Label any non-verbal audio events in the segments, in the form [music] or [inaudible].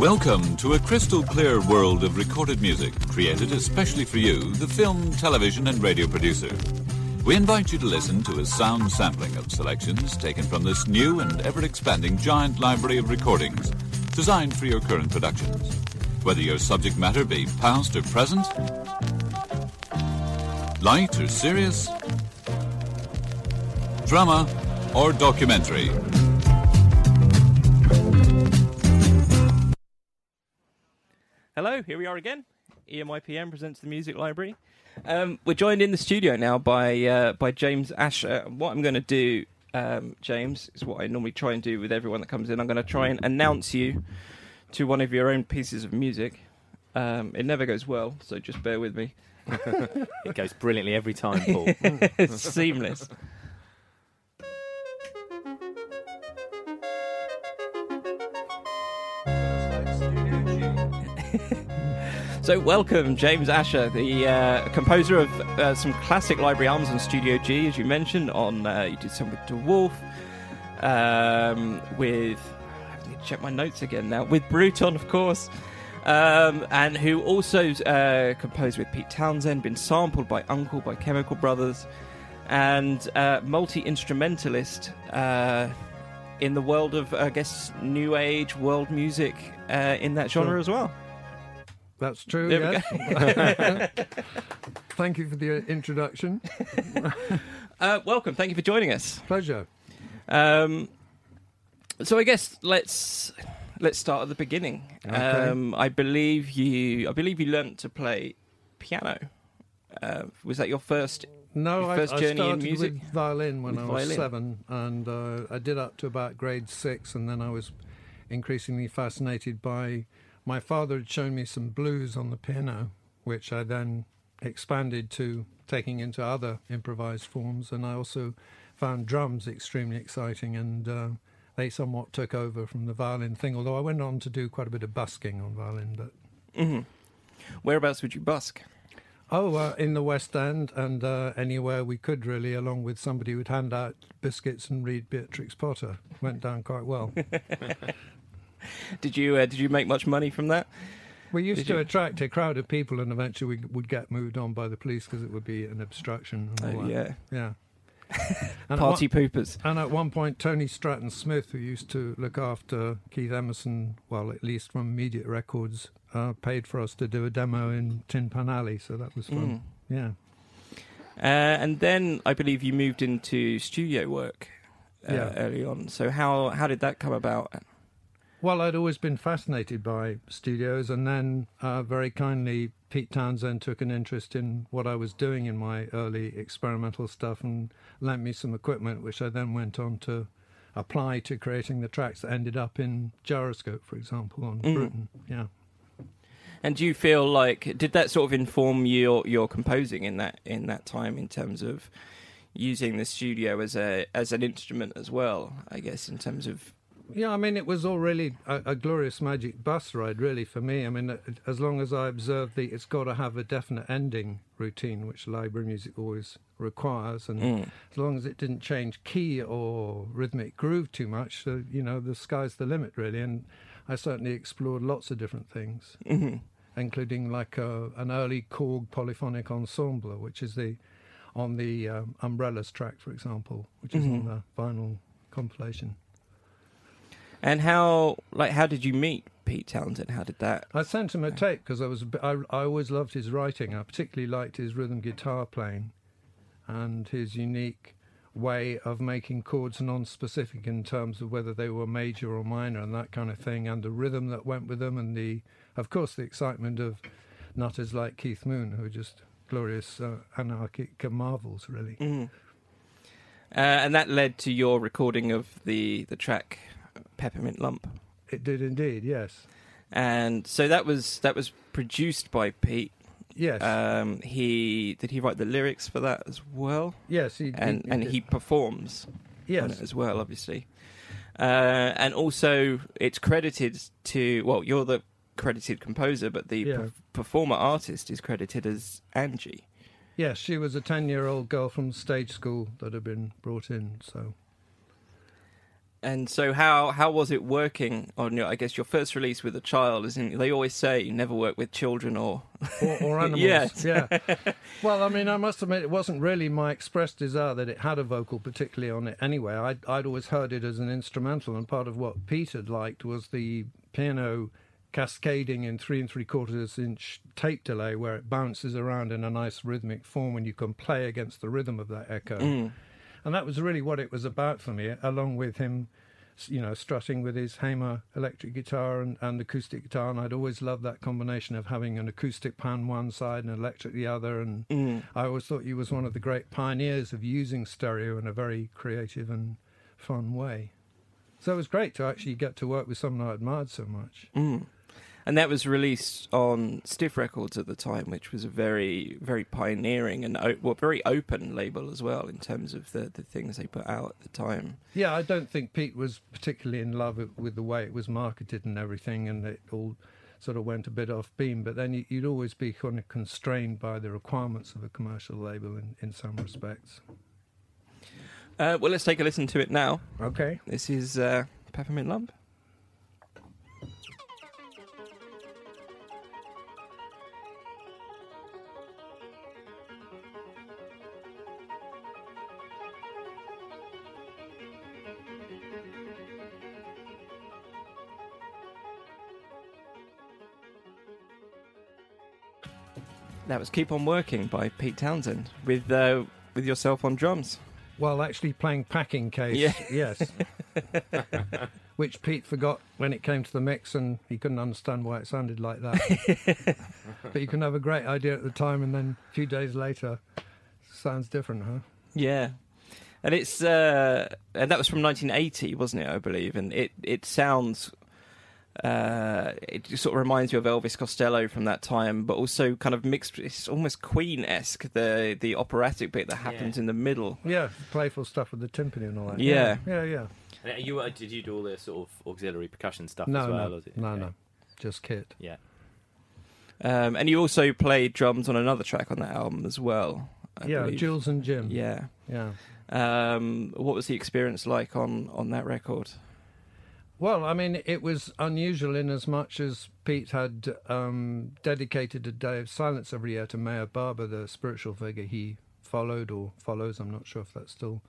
Welcome to a crystal clear world of recorded music created especially for you, the film, television, and radio producer. We invite you to listen to a sound sampling of selections taken from this new and ever expanding giant library of recordings designed for your current productions. Whether your subject matter be past or present, light or serious, drama or documentary. Hello, here we are again. EMIPM presents the Music Library. Um, we're joined in the studio now by uh, by James Asher. What I'm going to do, um, James, is what I normally try and do with everyone that comes in. I'm going to try and announce you to one of your own pieces of music. Um, it never goes well, so just bear with me. [laughs] It goes brilliantly every time, Paul. [laughs] seamless. So, welcome, James Asher, the uh, composer of uh, some classic library albums on Studio G, as you mentioned. On uh, you did some with De Wolfe, um, with I have to check my notes again now. With Bruton, of course, um, and who also uh, composed with Pete Townshend, been sampled by UNKLE, by Chemical Brothers, and uh, multi instrumentalist uh, in the world of, I guess, new age world music uh, in that genre Sure. as well. That's true. There we yes. [laughs] Thank you for the uh, introduction. [laughs] Uh, welcome. Thank you for joining us. Pleasure. Um, so I guess let's let's start at the beginning. Okay. Um, I believe you. I believe you learnt to play piano. Uh, was that your first? No, Your I, first I journey in started music? with violin when With I was violin. seven, and uh, I did up to about grade six, and then I was increasingly fascinated by. My father had shown me some blues on the piano, which I then expanded to taking into other improvised forms, and I also found drums extremely exciting, and uh, they somewhat took over from the violin thing. Although I went on to do quite a bit of busking on violin, but Mhm. Whereabouts would you busk? Oh, uh, in the West End and uh, anywhere we could, really, along with somebody who'd hand out biscuits and read Beatrix Potter. Went down quite well. [laughs] Did you uh, did you make much money from that? We used Did to you? attract a crowd of people, and eventually we would get moved on by the police because it would be an obstruction. And Oh yeah, yeah. [laughs] And party one, poopers. and at one point, Tony Stratton Smith, who used to look after Keith Emerson, well, at least from Immediate Records, uh, paid for us to do a demo in Tin Pan Alley, so that was fun. Mm. Yeah. Uh, and then I believe you moved into studio work uh, Yeah. early on. So how how did that come about? Well, I'd always been fascinated by studios, and then uh, very kindly, Pete Townshend took an interest in what I was doing in my early experimental stuff and lent me some equipment, which I then went on to apply to creating the tracks that ended up in Gyroscope, for example, on Mm. Bruton. Yeah. And do you feel like did that sort of inform your your composing in that in that time in terms of using the studio as a as an instrument as well? I guess in terms of Yeah, I mean, it was all really a, a glorious magic bus ride, really, for me. I mean, uh, as long as I observed the, it's got to have a definite ending routine, which library music always requires, and Mm. as long as it didn't change key or rhythmic groove too much, uh, you know, the sky's the limit, really. And I certainly explored lots of different things, Mhm. including like a, an early Korg polyphonic ensemble, which is the on the um, Umbrellas track, for example, which is Mhm. on the vinyl compilation. And how like how did you meet Pete Townshend? How did that? I sent him a tape because I was I, I always loved his writing. I particularly liked his rhythm guitar playing, and his unique way of making chords non-specific in terms of whether they were major or minor and that kind of thing, and the rhythm that went with them, and the of course the excitement of nutters like Keith Moon who are just glorious uh, anarchic marvels, really. Mm. Uh, and that led to your recording of the the track Peppermint Lump. It did indeed, yes. And so that was that was produced by Pete. Yes. Um, he did he write the lyrics for that as well, yes, he, and and did. he performs on Yes. it as well, obviously. Uh, and also, it's credited to well, you're the credited composer, but the Yeah. per- performer artist is credited as Angie. Yes, she was a 10 year old girl from stage school that had been brought in. So, And so, how how was it working on your? I guess your first release with a child, isn't? They always say you never work with children or or, or [laughs] animals. Yes. Yeah. [laughs] Well, I mean, I must admit, it wasn't really my expressed desire that it had a vocal, particularly on it anyway. I'd, I'd always heard it as an instrumental, and part of what Pete had liked was the piano cascading in three and three quarters inch tape delay, where it bounces around in a nice rhythmic form and you can play against the rhythm of that echo. Mm. And that was really what it was about for me, along with him, you know, strutting with his Hamer electric guitar and, and acoustic guitar. And I'd always loved that combination of having an acoustic pan one side and electric the other. And Mm. I always thought he was one of the great pioneers of using stereo in a very creative and fun way. So it was great to actually get to work with someone I admired so much. Mm. And that was released on Stiff Records at the time, which was a very, very pioneering and well, very open label as well in terms of the, the things they put out at the time. Yeah, I don't think Pete was particularly in love with- the way it was marketed and everything, and it all sort of went a bit off beam. But then you- you'd always be kind of constrained by the requirements of a commercial label in, in some respects. Uh, well, let's take a listen to it now. Okay. This is uh, Peppermint Lump. That was "Keep on Working" by Pete Townshend with uh, with yourself on drums. Well, actually playing packing case, Yeah. yes. [laughs] Which Pete forgot when it came to the mix, and he couldn't understand why it sounded like that. [laughs] but you can have a great idea at the time, and then a few days later, sounds different, huh? Yeah, and it's uh, and that was from 1980, wasn't it? I believe, and it it sounds. Uh, it just sort of reminds me of Elvis Costello from that time, but also kind of mixed. It's almost Queen esque the the operatic bit that happens in the middle. Yeah, playful stuff with the timpani and all that. Yeah. yeah, yeah. And you uh, did you do all the sort of auxiliary percussion stuff No, as well? no, or it- no, okay. no, just kit. Yeah. Um, and you also played drums on another track on that album as well. I yeah, believe. Jools and Jim. Yeah. yeah. Um, what was the experience like on on that record? Well, I mean, it was unusual in as much as Pete had um, dedicated a day of silence every year to Meher Baba, the spiritual figure he followed or follows. I'm not sure if that's still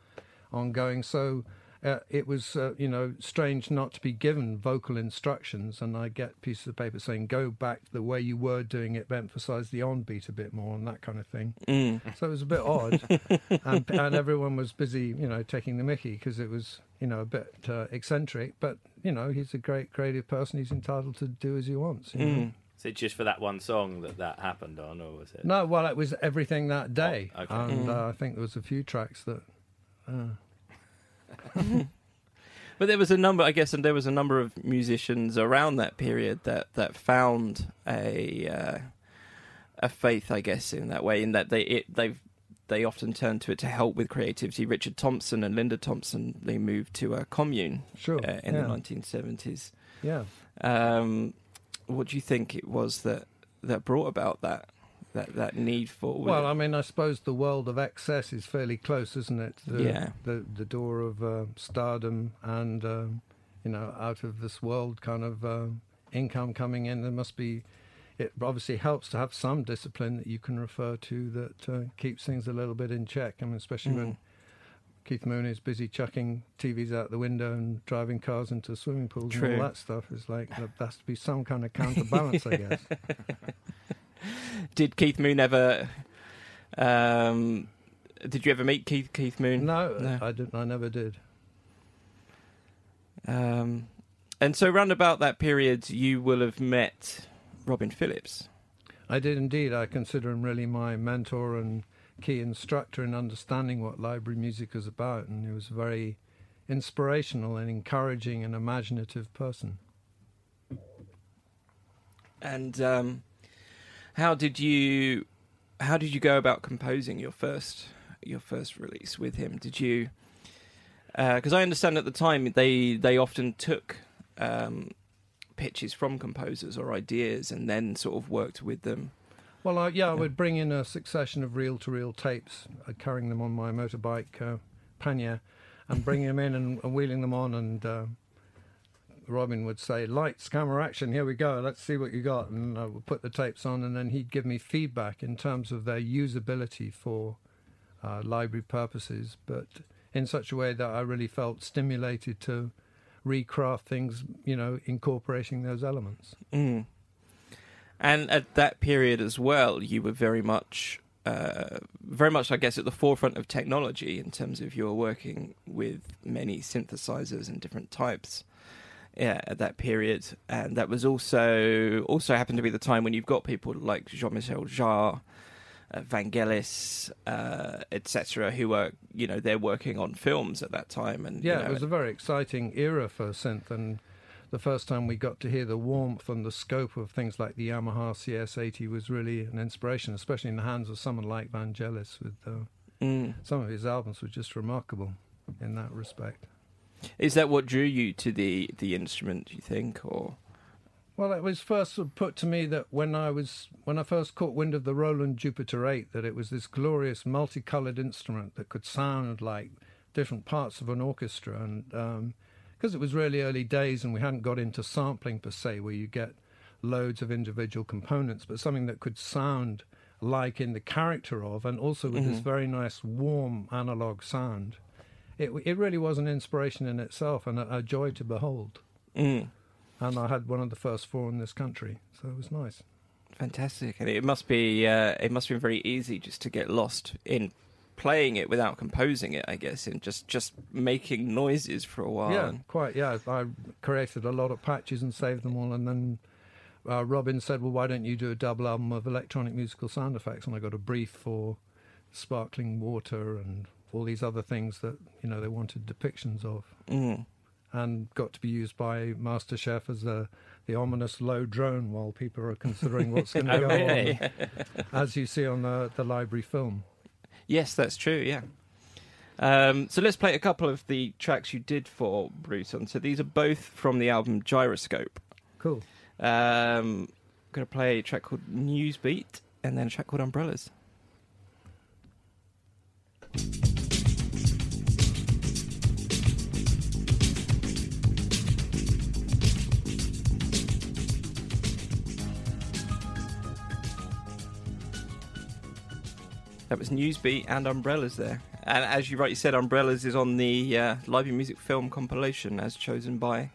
ongoing. So uh, it was, uh, you know, strange not to be given vocal instructions. And I get pieces of paper saying, go back the way you were doing it, but emphasize the on beat a bit more and that kind of thing. Mm. So it was a bit odd, [laughs] and, and everyone was busy, you know, taking the Mickey because it was, you know, a bit uh, eccentric. But you know, he's a great creative person; he's entitled to do as he wants. You know? Mm. Is it just for that one song that that happened on, or was it? No, well, it was everything that day, Oh, okay. and Mm. uh, I think there was a few tracks that. Uh, [laughs] But there was a number, I guess, and there was a number of musicians around that period that that found a uh, a faith, I guess, in that way, in that they it, they've they often turn to it to help with creativity. Richard Thompson and Linda Thompson they moved to a commune sure. uh, in yeah. the 1970s. yeah. Um, what do you think it was that that brought about that that that need for? Well, it- I mean, I suppose the world of excess is fairly close, isn't it? The, Yeah. The the door of uh, stardom and um, you know out of this world kind of uh, income coming in. There must be. It obviously helps to have some discipline that you can refer to that uh, keeps things a little bit in check. I mean, especially when Mm. Keith Moon is busy chucking TVs out the window and driving cars into swimming pools and all that stuff. It's like there has to be some kind of counterbalance, I [laughs] guess. [laughs] did Keith Moon ever? Um, did you ever meet Keith Keith Moon? No, No. I didn't. I never did. Um, and so, round about that period, you will have met Robin Phillips. I did indeed. I consider him really my mentor and key instructor in understanding what library music is about, and he was a very inspirational and encouraging and imaginative person. And um, how did you how did you go about composing your first your first release with him? Did you because I understand at the time they they often took um, pitches from composers or ideas and then sort of worked with them. Well, uh, yeah, I would bring in a succession of reel-to-reel tapes, uh, carrying them on my motorbike uh, pannier, and bringing [laughs] them in and, and wheeling them on. And uh, Robin would say, "Lights, camera, action! Here we go. Let's see what you got." And I would put the tapes on, and then he'd give me feedback in terms of their usability for uh, library purposes, but in such a way that I really felt stimulated to recraft things, you know, incorporating those elements. Mm. And at that period as well, you were very much, uh, very much, I guess, at the forefront of technology in terms of you were working with many synthesizers and different types. Yeah, at that period, and that was also also happened to be the time when you've got people like Jean-Michel Jarre, uh, Vangelis, uh, etc., who were you know they're working on films at that time, and yeah, you know, it was a very exciting era for synth, and the first time we got to hear the warmth and the scope of things like the Yamaha CS80 was really an inspiration, especially in the hands of someone like Vangelis. With uh, mm. some of his albums were just remarkable in that respect. Is that what drew you to the the instrument? Do you think, or well, it was first put to me that when I was when I first caught wind of the Roland Jupiter 8, that it was this glorious multicolored instrument that could sound like different parts of an orchestra, and because um, it was really early days and we hadn't got into sampling per se, where you get loads of individual components, but something that could sound like in the character of, and also with mm-hmm. this very nice warm analog sound it, it really was an inspiration in itself and a, a joy to behold. Mm. And I had one of the first four in this country, so it was nice. Fantastic, and it must be uh, it must be very easy just to get lost in playing it without composing it, I guess, and just just making noises for a while. Yeah, quite. Yeah, I created a lot of patches and saved them all, and then uh, Robin said, "Well, why don't you do a double album of electronic musical sound effects?" And I got a brief for sparkling water and all these other things that you know they wanted depictions of, mm. and got to be used by MasterChef as the the ominous low drone while people are considering what's going [laughs] to go on, as you see on the the library film. Yes, that's true. Yeah. Um, so let's play a couple of the tracks you did for Bruton. So these are both from the album Gyroscope. Cool. Um, I'm going to play a track called Newsbeat and then a track called Umbrellas. That was Newsbeat and Umbrellas there. And as you rightly said, Umbrellas is on the uh, library music film compilation as chosen by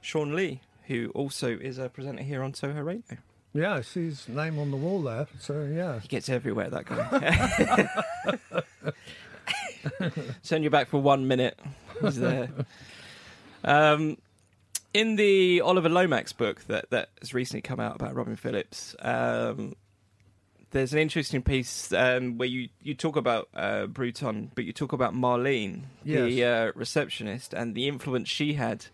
Sean Lee, who also is a presenter here on Soho Radio. Yeah, I see his name on the wall there. So, yeah. He gets everywhere, that guy. [laughs] Send you back for one minute. He's there. Um, in the Oliver Lomax book that, that has recently come out about Robin Phillips, um, there's an interesting piece um, where you, you talk about uh, Bruton, but you talk about Marlene, yes. the uh, receptionist, and the influence she had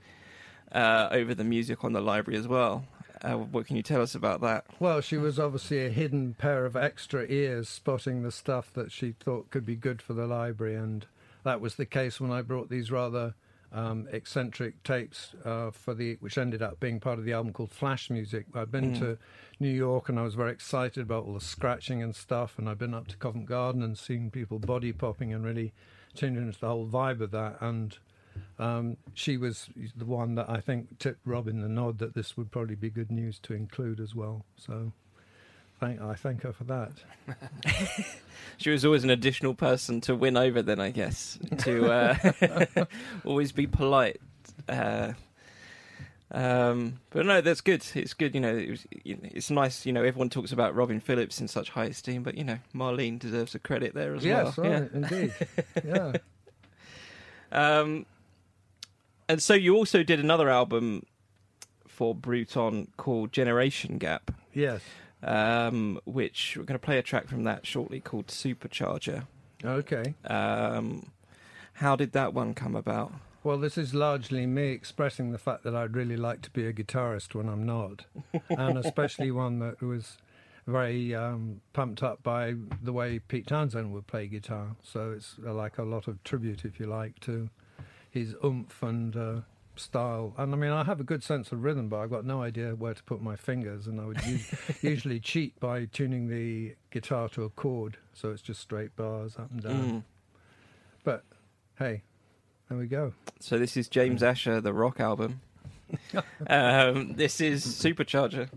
uh, over the music on the library as well. Uh, what can you tell us about that? Well, she was obviously a hidden pair of extra ears spotting the stuff that she thought could be good for the library, and that was the case when I brought these rather um, eccentric tapes uh, for the which ended up being part of the album called Flash Music. I'd been mm. to New York and I was very excited about all the scratching and stuff, and I'd been up to Covent Garden and seen people body popping and really changing into the whole vibe of that. And um, she was the one that I think tipped Robin the nod that this would probably be good news to include as well. So thank I thank her for that. [laughs] she was always an additional person to win over. Then I guess to uh, [laughs] always be polite. Uh, um, but no, that's good. It's good. You know, it was, it's nice. You know, everyone talks about Robin Phillips in such high esteem, but you know, Marlene deserves a credit there as yes, well. Yes, right, yeah. indeed. [laughs] Yeah. um, and so you also did another album for Bruton called Generation Gap. Yes. Um, which we're going to play a track from that shortly called Supercharger. Okay. Um, how did that one come about? Well, this is largely me expressing the fact that I'd really like to be a guitarist when I'm not, [laughs] and especially one that was very um, pumped up by the way Pete Townshend would play guitar. So it's uh, like a lot of tribute, if you like, to his oomph and uh, style. And I mean, I have a good sense of rhythm, but I've got no idea where to put my fingers, and I would [laughs] usually cheat by tuning the guitar to a chord, so it's just straight bars up and down. Mm. But hey, there we go. So this is James Asher, the rock album. [laughs] um, this is Supercharger.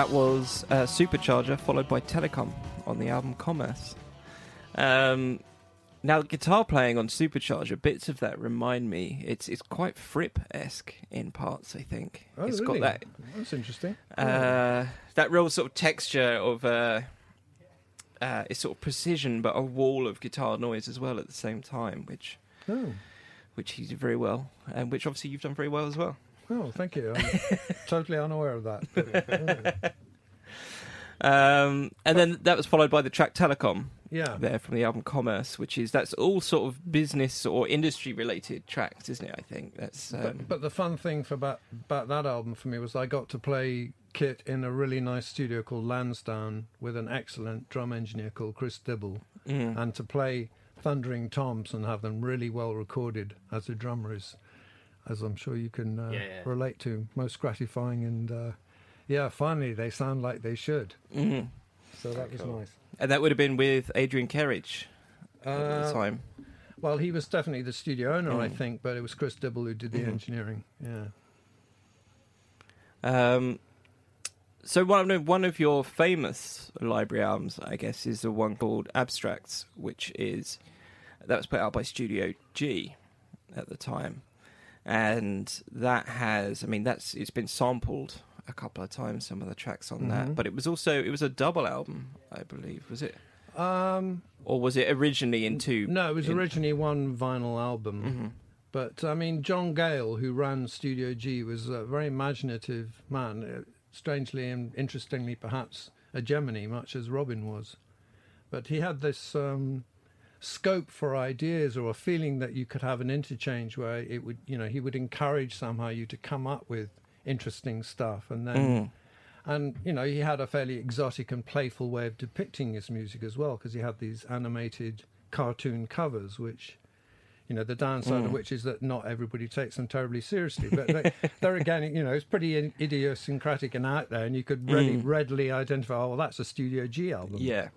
That was uh, Supercharger, followed by Telecom on the album Commerce. Um, now, the guitar playing on Supercharger, bits of that remind me. It's it's quite Fripp esque in parts. I think Oh, it's really? got that That's interesting. uh, that real sort of texture of uh, uh, it's sort of precision, but a wall of guitar noise as well at the same time, which Oh, which he did very well, and which obviously you've done very well as well. Oh, thank you. I'm totally unaware of that. [laughs] Um, and then that was followed by the track Telecom yeah. there from the album Commerce, which is that's all sort of business or industry related tracks, isn't it? I think that's um, But, but the fun thing for about, about that album for me was I got to play kit in a really nice studio called Lansdowne with an excellent drum engineer called Chris Dibble, mm, and to play Thundering Toms and have them really well recorded as a drummer is, as I'm sure you can uh, Yeah, yeah. relate to, most gratifying and. Uh, yeah, finally they sound like they should. mhm. So that was Cool. nice. and that would have been with Adrian Kerridge at the Uh, time. Well, he was definitely the studio owner, I Mm. think, but it was Chris Dibble who did the Mhm. engineering. Yeah. Um, so one of one of your famous library albums, I guess, is the one called Abstracts, which is that was put out by Studio G at the time, and that has, I mean, that's it's been sampled a couple of times. Some of the tracks on that, Mhm. but it was also it was a double album, I believe, was it, Um, or was it originally in two? no, it was in- originally one vinyl album. Mhm. But I mean, John Gale, who ran Studio G, was a very imaginative man. uh, Strangely and interestingly, perhaps a Gemini, much as Robin was. But he had this um, scope for ideas or a feeling that you could have an interchange where it would, you know, he would encourage somehow you to come up with interesting stuff. And then, Mm. and you know, he had a fairly exotic and playful way of depicting his music as well, because he had these animated cartoon covers, which you know, the downside of Mm. which is that not everybody takes them terribly seriously. But they, [laughs] they're again, you know, it's pretty idiosyncratic and out there, and you could really Mm. readily identify. Oh, well, that's a Studio G album. Yeah,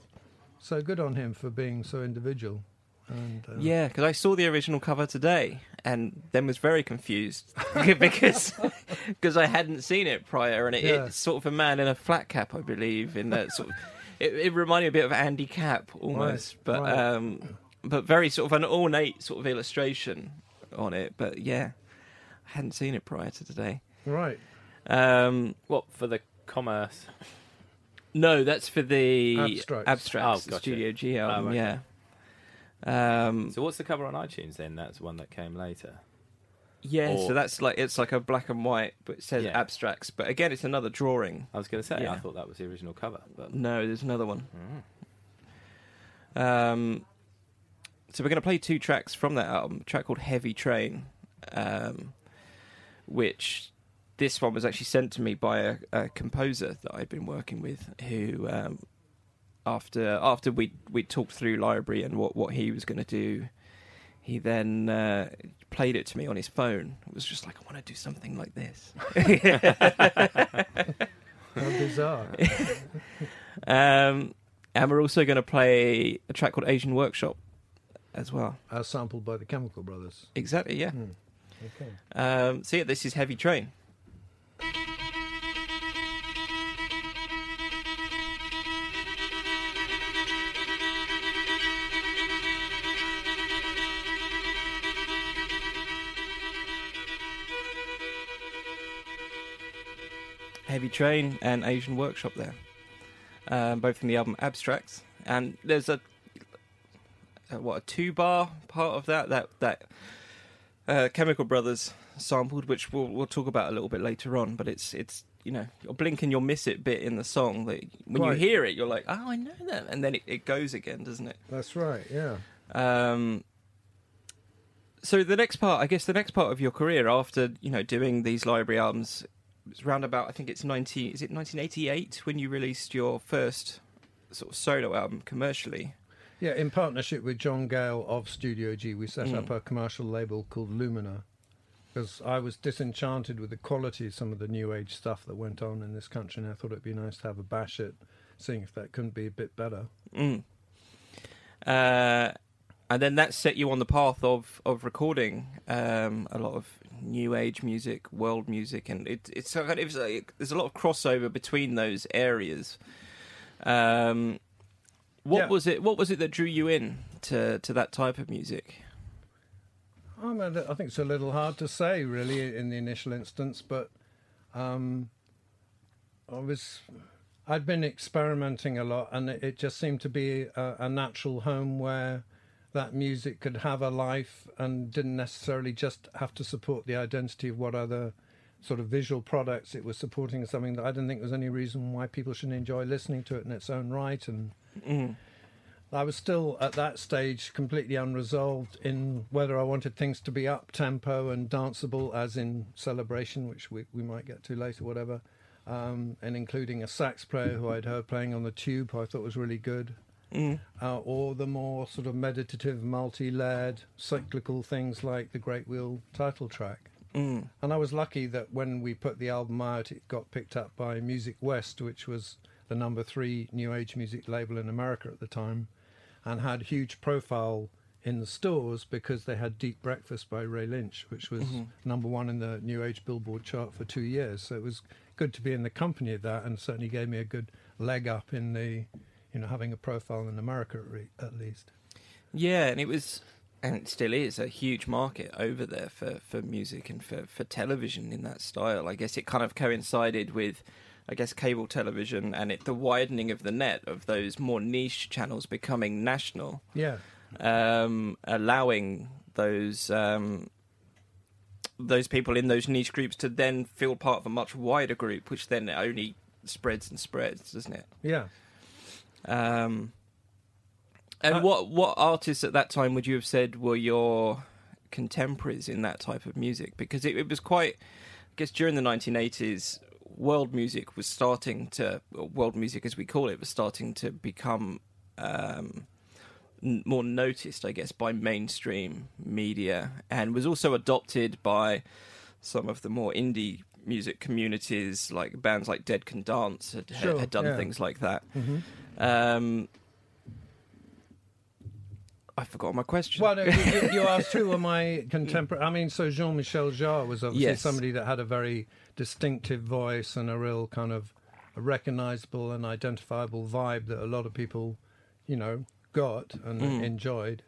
So good on him for being so individual. And uh, Yeah, because I saw the original cover today and then was very confused [laughs] because [laughs] because I hadn't seen it prior, and it, Yeah. it's sort of a man in a flat cap, I believe, in that sort of. It, it reminded me a bit of Andy Capp almost, Right, but right. um, but very sort of an ornate sort of illustration on it. But yeah, I hadn't seen it prior to today. right. Um, What for the commerce? No, that's for the Abstracts. Abstracts, Oh, gotcha. Studio G album. okay. Yeah. Um, So what's the cover on iTunes then? That's one that came later. Yeah, Or- so that's like it's like a black and white, but it says Yeah. abstracts. But again, it's another drawing. I was going to say Yeah. I thought that was the original cover, but No, there's another one. Mm. Um, so we're going to play two tracks from that album. A track called "Heavy Train," um, which this one was actually sent to me by a, a composer that I'd been working with, who um, after after we we talked through library and what what he was going to do. He then uh, played it to me on his phone. It was just like, I want to do something like this. [laughs] How bizarre. [laughs] Um, and we're also going to play a track called Asian Workshop as well. As sampled by the Chemical Brothers. Exactly, yeah. Hmm. Okay. Um, so yeah, this is Heavy Train. Heavy Train and Asian Workshop there. um, both in the album Abstracts, and there's a, a what a two bar part of that that that uh, Chemical Brothers sampled, which we'll we'll talk about a little bit later on. But it's it's you know you'll blink and you'll miss it bit in the song that when Right. you hear it you're like oh I know that, and then it, it goes again, doesn't it? That's right. Yeah. Um, so the next part, I guess, the next part of your career after you know doing these library albums, it's round about I think it's ninety. Is it nineteen eighty eight when you released your first sort of solo album commercially? Yeah, in partnership with John Gale of Studio G, we set Mm. up a commercial label called Lumina. Because I was disenchanted with the quality of some of the new age stuff that went on in this country, and I thought it'd be nice to have a bash at seeing if that couldn't be a bit better. Mm. Uh, and then that set you on the path of of recording um, a lot of new age music, world music, and it, it's it was like, there's a lot of crossover between those areas. Um, what Yeah. was it? What was it that drew you in to to that type of music? I, mean, I think it's a little hard to say, really, in the initial instance, but um, I was. I'd been experimenting a lot, and it, it just seemed to be a, a natural home where that music could have a life and didn't necessarily just have to support the identity of what other sort of visual products it was supporting. Something that I didn't think there was any reason why people shouldn't enjoy listening to it in its own right, and Mm. I was still at that stage completely unresolved in whether I wanted things to be up tempo and danceable, as in celebration, which we, we might get to later, whatever, um, and including a sax player who I'd heard playing on the tube, who I thought was really good, Mm. uh, or the more sort of meditative, multi layered, cyclical things like the Great Wheel title track. Mm. And I was lucky that when we put the album out, it got picked up by Music West, which was the number three new age music label in America at the time, and had huge profile in the stores because they had Deep Breakfast by Ray Lynch, which was number one in the new age Billboard chart for two years. So it was good to be in the company of that, and certainly gave me a good leg up in the, you know, having a profile in America at, re- at least. Yeah, and it was, and it still is a huge market over there for, for music and for, for television in that style. I guess it kind of coincided with, I guess, cable television and it the widening of the net of those more niche channels becoming national, Yeah. um, allowing those um, those people in those niche groups to then feel part of a much wider group, which then only spreads and spreads, doesn't it? Yeah. Um, and Uh, what what artists at that time would you have said were your contemporaries in that type of music? Because it, it was quite, I guess, during the 1980s, world music was starting to, world music as we call it, was starting to become um, n- more noticed, I guess, by mainstream media, and was also adopted by some of the more indie music communities, like bands like Dead Can Dance had, Sure, had done yeah. things like that. hmm Um, I forgot my question. Well, no, you, [laughs] you- asked who were my contemporary. I mean, so Jean Michel Jarre was obviously Yes. somebody that had a very distinctive voice and a real kind of a recognizable and identifiable vibe that a lot of people, you know, got and Mm. enjoyed.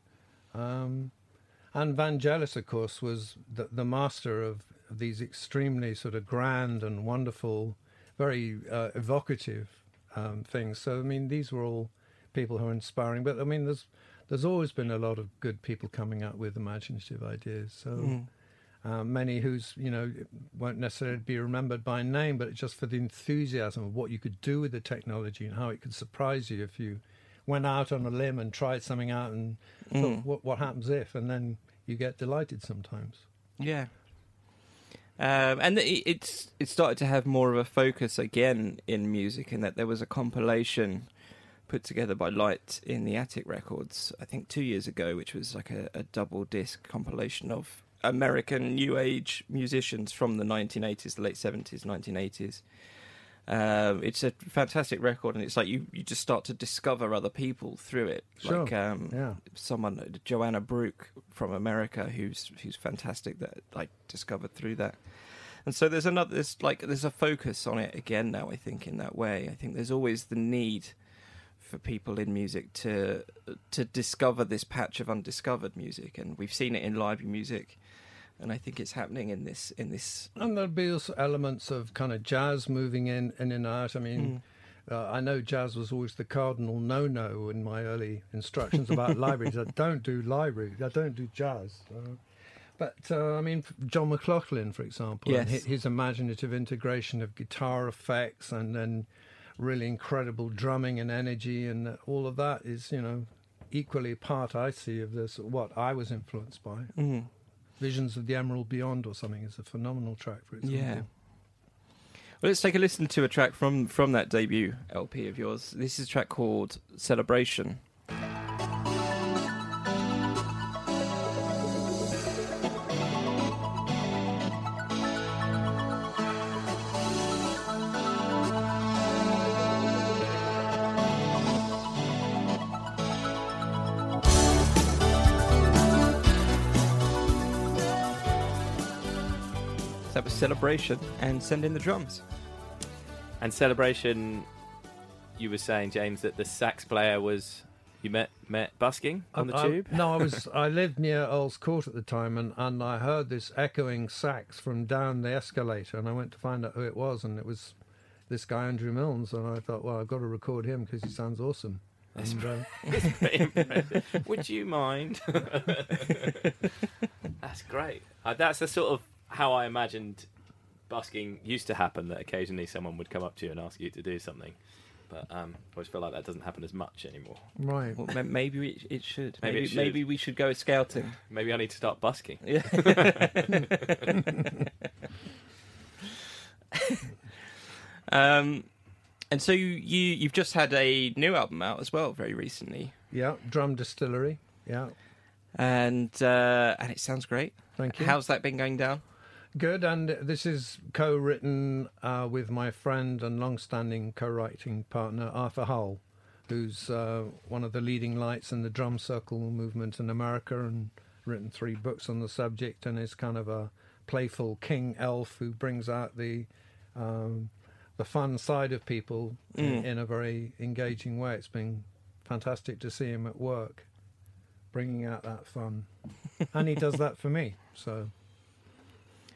Um, and Vangelis, of course, was the, the master of, of these extremely sort of grand and wonderful, very uh, evocative um, things. So, I mean, these were all people who are inspiring. But I mean, there's there's always been a lot of good people coming up with imaginative ideas. So Mm. uh, many who's you know won't necessarily be remembered by name, but just for the enthusiasm of what you could do with the technology and how it could surprise you if you went out on a limb and tried something out and thought, Mm. what what happens if, and then you get delighted sometimes. Yeah. Um, and it, it's it started to have more of a focus again in music, in that there was a compilation put together by Light in the Attic Records, I think two years ago, which was like a, a double disc compilation of American new age musicians from the 1980s, the late 70s, 1980s. Um, it's a fantastic record, and it's like you, you just start to discover other people through it. Sure. Like um, Yeah. someone Joanna Brouk from America who's who's fantastic that I discovered through that. And so there's another there's like there's a focus on it again now I think in that way. I think there's always the need for people in music to to discover this patch of undiscovered music and we've seen it in library music and I think it's happening in this in this And there'll be also elements of kind of jazz moving in in and out. I mean, Uh, I know jazz was always the cardinal no-no in my early instructions about [laughs] libraries. I don't do library. I don't do jazz. Uh, but uh, I mean, John McLaughlin, for example, Yes. hi- his imaginative integration of guitar effects and then really incredible drumming and energy and all of that is, you know, equally part I see of this what I was influenced by. Mm. Visions of the Emerald Beyond or something is a phenomenal track, for example. Yeah. Well, let's take a listen to a track from from that debut LP of yours. This is a track called Celebration. Celebration and Send in the Drums. And celebration, you were saying, James, that the sax player was you met met busking on the I- I- tube. no, I was. [laughs] I lived near Earl's Court at the time, and, and I heard this echoing sax from down the escalator, and I went to find out who it was, and it was this guy Andrew Milnes, and I thought, well, I've got to record him because he sounds awesome. And, uh, Pretty. Would you mind? [laughs] that's great. Uh, that's the sort of how I imagined busking used to happen. That occasionally someone would come up to you and ask you to do something. But um, I always feel like that doesn't happen as much anymore. right. Well, ma- maybe it, it should. Maybe Maybe it should. maybe we should go scouting. [laughs] Maybe I need to start busking. Yeah. [laughs] um, and so you you've just had a new album out as well very recently, Yeah, Drum Distillery. Yeah, and uh, and it sounds great. thank you. How's that been going down? Good, and this is co-written uh, with my friend and long-standing co-writing partner Arthur Hull, who's uh, one of the leading lights in the drum circle movement in America, and written three books on the subject, and is kind of a playful king elf who brings out the um, the fun side of people in, Mm. in a very engaging way. It's been fantastic to see him at work, bringing out that fun, and he does that for me. So.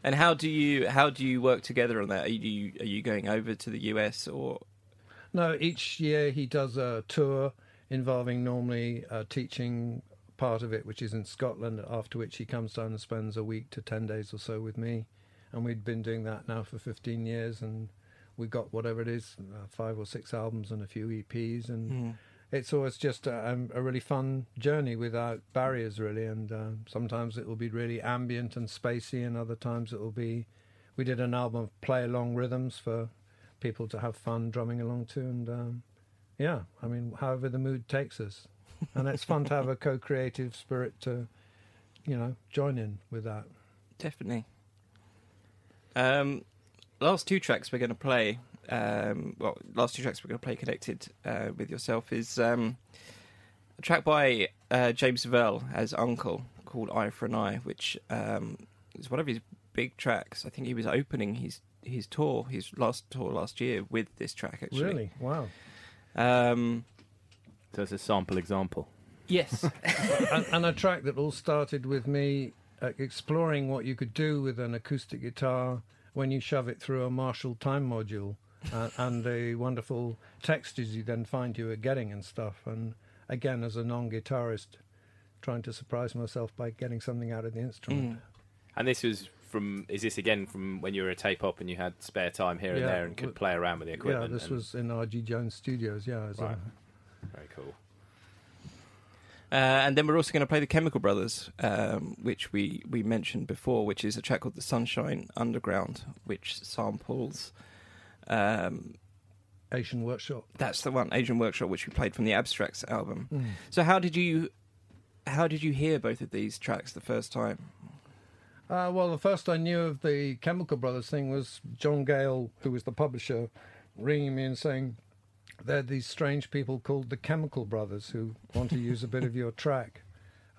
And how do you how do you work together on that? Are you are you going over to the US or No, each year he does a tour involving normally a teaching part of it, which is in Scotland, after which he comes down and spends a week to 10 days or so with me. And we've been doing that now for 15 years, and we've got whatever it is uh, five or six albums and a few EPs. And it's always just a, um, a really fun journey without barriers, really. And uh, sometimes it will be really ambient and spacey, and other times it will be. We did an album of play along rhythms for people to have fun drumming along to, and um, yeah, I mean, however the mood takes us, [laughs] and it's fun to have a co-creative spirit to, you know, join in with that. Definitely. Um, last two tracks we're going to play. Um, well, last two tracks we're going to play connected uh, with yourself is um, a track by uh, James Lavelle as UNKLE called "Eye for an Eye," which um, is one of his big tracks. I think he was opening his his tour, his last tour last year with this track. Actually, Really, wow. Um, So it's a sample example. yes. [laughs] and, and a track that all started with me uh, exploring what you could do with an acoustic guitar when you shove it through a Marshall time module uh, and the wonderful textures you then find you are getting and stuff. And again, as a non guitarist, trying to surprise myself by getting something out of the instrument. Mm. And this was from. Is this again from when you were a tape op and you had spare time here and there and could w- play around with the equipment? Yeah, this and- was in RG Jones Studios. Yeah, as a- Right. very cool. Uh, and then we're also going to play the Chemical Brothers, um, which we, we mentioned before, which is a track called "The Sunshine Underground," which samples. Um, Asian Workshop. that's the one, Asian Workshop, which we played from the Abstracts album. Mm. So how did you, how did you hear both of these tracks the first time? Uh, well, the first I knew of the Chemical Brothers thing was John Gale, who was the publisher, ringing me and saying, "They're these strange people called the Chemical Brothers who want to use a bit of your [laughs] track."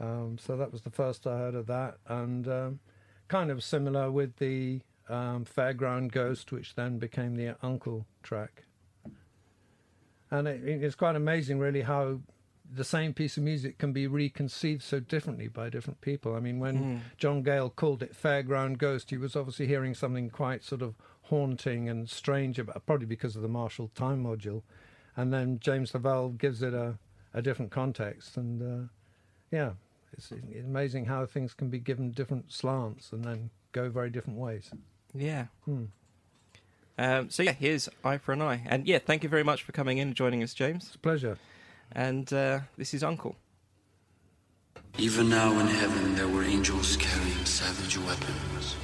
Um, so that was the first I heard of that, and um, kind of similar with the um, Fairground Ghost, which then became the UNKLE track. And it, it's quite amazing, really, how the same piece of music can be reconceived so differently by different people. I mean, when John Gale called it Fairground Ghost, he was obviously hearing something quite sort of haunting and strange, about, probably because of the Marshall time module. And then James Lavelle gives it a, a different context. And uh, yeah, it's amazing how things can be given different slants and then go very different ways. Yeah. Hmm. Um, so yeah, here's Eye for an Eye, and yeah, thank you very much for coming in and joining us, James. It's a pleasure. And uh, this is UNKLE. Even now in heaven there were angels carrying savage weapons.